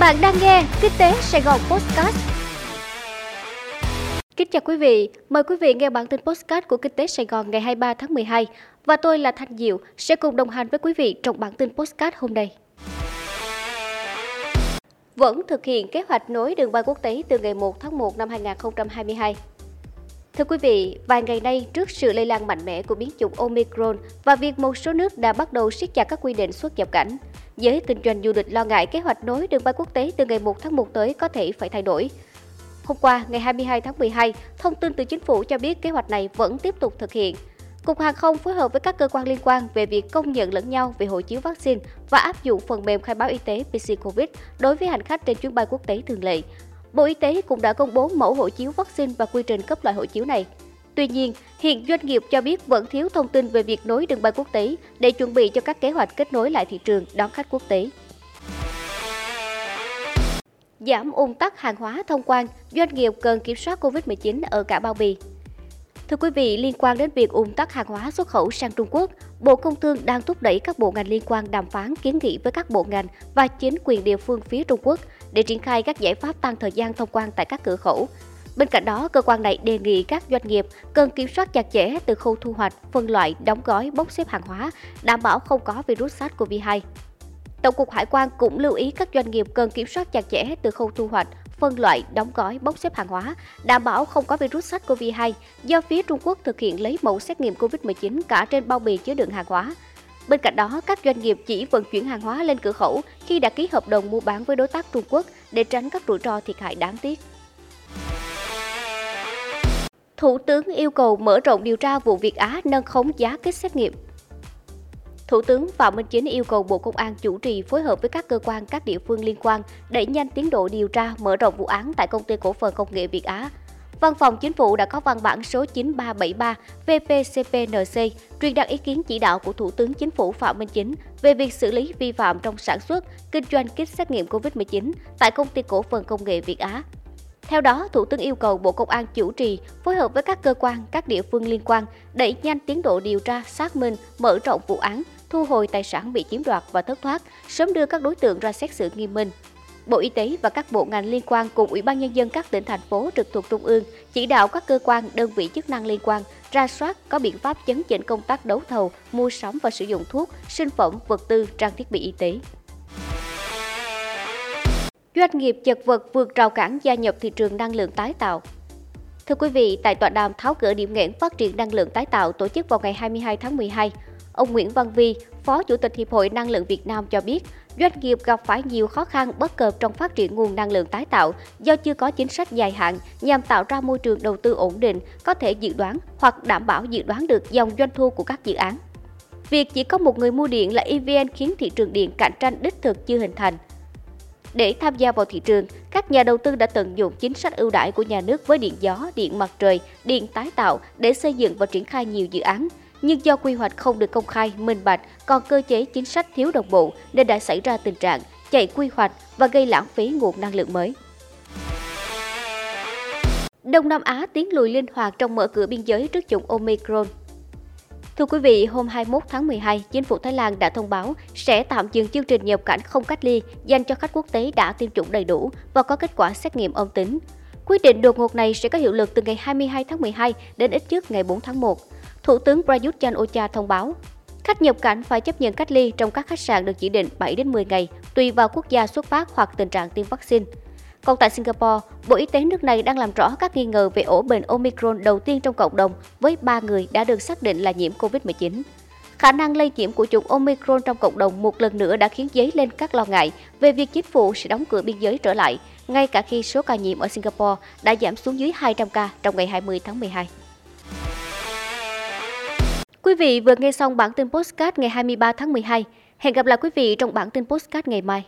Bạn đang nghe Kinh tế Sài Gòn Podcast. Kính chào quý vị, mời quý vị nghe bản tin podcast của Kinh tế Sài Gòn ngày 23 tháng 12 và tôi là Thanh Diệu sẽ cùng đồng hành với quý vị trong bản tin podcast hôm nay. Vẫn thực hiện kế hoạch nối đường bay quốc tế từ ngày 1 tháng 1 năm 2022. Thưa quý vị, vài ngày nay trước sự lây lan mạnh mẽ của biến chủng Omicron và việc một số nước đã bắt đầu siết chặt các quy định xuất nhập cảnh, giới kinh doanh du lịch lo ngại kế hoạch nối đường bay quốc tế từ ngày 1 tháng 1 tới có thể phải thay đổi. Hôm qua, ngày 22 tháng 12, thông tin từ chính phủ cho biết kế hoạch này vẫn tiếp tục thực hiện. Cục Hàng không phối hợp với các cơ quan liên quan về việc công nhận lẫn nhau về hộ chiếu vaccine và áp dụng phần mềm khai báo y tế PC COVID đối với hành khách trên chuyến bay quốc tế thường lệ. Bộ Y tế cũng đã công bố mẫu hộ chiếu vaccine và quy trình cấp loại hộ chiếu này. Tuy nhiên, hiện doanh nghiệp cho biết vẫn thiếu thông tin về việc nối đường bay quốc tế để chuẩn bị cho các kế hoạch kết nối lại thị trường đón khách quốc tế. Giảm ùn tắc hàng hóa thông quan, doanh nghiệp cần kiểm soát COVID-19 ở cả bao bì. Thưa quý vị, liên quan đến việc ùn tắc hàng hóa xuất khẩu sang Trung Quốc, Bộ Công Thương đang thúc đẩy các bộ ngành liên quan đàm phán kiến nghị với các bộ ngành và chính quyền địa phương phía Trung Quốc để triển khai các giải pháp tăng thời gian thông quan tại các cửa khẩu. Bên cạnh đó, cơ quan này đề nghị các doanh nghiệp cần kiểm soát chặt chẽ từ khâu thu hoạch, phân loại, đóng gói, bốc xếp hàng hóa, đảm bảo không có virus SARS-CoV-2. Tổng cục Hải quan cũng lưu ý các doanh nghiệp cần kiểm soát chặt chẽ từ khâu thu hoạch, phân loại, đóng gói, bốc xếp hàng hóa, đảm bảo không có virus SARS-CoV-2 do phía Trung Quốc thực hiện lấy mẫu xét nghiệm COVID-19 cả trên bao bì chứa đựng hàng hóa. Bên cạnh đó, các doanh nghiệp chỉ vận chuyển hàng hóa lên cửa khẩu khi đã ký hợp đồng mua bán với đối tác Trung Quốc để tránh các rủi ro thiệt hại đáng tiếc. Thủ tướng yêu cầu mở rộng điều tra vụ Việt Á nâng khống giá kit xét nghiệm. Thủ tướng Phạm Minh Chính yêu cầu Bộ Công an chủ trì phối hợp với các cơ quan, các địa phương liên quan đẩy nhanh tiến độ điều tra, mở rộng vụ án tại công ty cổ phần công nghệ Việt Á. Văn phòng Chính phủ đã có văn bản số 9373 VPCPNC truyền đạt ý kiến chỉ đạo của Thủ tướng Chính phủ Phạm Minh Chính về việc xử lý vi phạm trong sản xuất, kinh doanh kit xét nghiệm COVID-19 tại công ty cổ phần công nghệ Việt Á. Theo đó, Thủ tướng yêu cầu Bộ Công an chủ trì, phối hợp với các cơ quan, các địa phương liên quan, đẩy nhanh tiến độ điều tra, xác minh, mở rộng vụ án, thu hồi tài sản bị chiếm đoạt và thất thoát, sớm đưa các đối tượng ra xét xử nghiêm minh. Bộ Y tế và các bộ ngành liên quan cùng Ủy ban Nhân dân các tỉnh, thành phố trực thuộc Trung ương chỉ đạo các cơ quan, đơn vị chức năng liên quan ra soát có biện pháp chấn chỉnh công tác đấu thầu, mua sắm và sử dụng thuốc, sinh phẩm, vật tư, trang thiết bị y tế. Doanh nghiệp chật vật vượt rào cản gia nhập thị trường năng lượng tái tạo. Thưa quý vị, tại tọa đàm tháo gỡ điểm nghẽn phát triển năng lượng tái tạo tổ chức vào ngày 22 tháng 12, ông Nguyễn Văn Vi, Phó Chủ tịch Hiệp hội Năng lượng Việt Nam cho biết, doanh nghiệp gặp phải nhiều khó khăn bất cập trong phát triển nguồn năng lượng tái tạo do chưa có chính sách dài hạn nhằm tạo ra môi trường đầu tư ổn định, có thể dự đoán hoặc đảm bảo dự đoán được dòng doanh thu của các dự án. Việc chỉ có một người mua điện là EVN khiến thị trường điện cạnh tranh đích thực chưa hình thành. Để tham gia vào thị trường, các nhà đầu tư đã tận dụng chính sách ưu đãi của nhà nước với điện gió, điện mặt trời, điện tái tạo để xây dựng và triển khai nhiều dự án. Nhưng do quy hoạch không được công khai, minh bạch, còn cơ chế chính sách thiếu đồng bộ nên đã xảy ra tình trạng chạy quy hoạch và gây lãng phí nguồn năng lượng mới. Đông Nam Á tiến lùi linh hoạt trong mở cửa biên giới trước chủng Omicron. Thưa quý vị, hôm 21 tháng 12, chính phủ Thái Lan đã thông báo sẽ tạm dừng chương trình nhập cảnh không cách ly dành cho khách quốc tế đã tiêm chủng đầy đủ và có kết quả xét nghiệm âm tính. Quyết định đột ngột này sẽ có hiệu lực từ ngày 22 tháng 12 đến ít nhất ngày 4 tháng 1. Thủ tướng Prayut chan Ocha thông báo, khách nhập cảnh phải chấp nhận cách ly trong các khách sạn được chỉ định 7 đến 10 ngày, tùy vào quốc gia xuất phát hoặc tình trạng tiêm vaccine. Còn tại Singapore, Bộ Y tế nước này đang làm rõ các nghi ngờ về ổ bệnh Omicron đầu tiên trong cộng đồng với 3 người đã được xác định là nhiễm COVID-19. Khả năng lây nhiễm của chủng Omicron trong cộng đồng một lần nữa đã khiến dấy lên các lo ngại về việc chính phủ sẽ đóng cửa biên giới trở lại, ngay cả khi số ca nhiễm ở Singapore đã giảm xuống dưới 200 ca trong ngày 20 tháng 12. Quý vị vừa nghe xong bản tin postcard ngày 23 tháng 12. Hẹn gặp lại quý vị trong bản tin postcard ngày mai.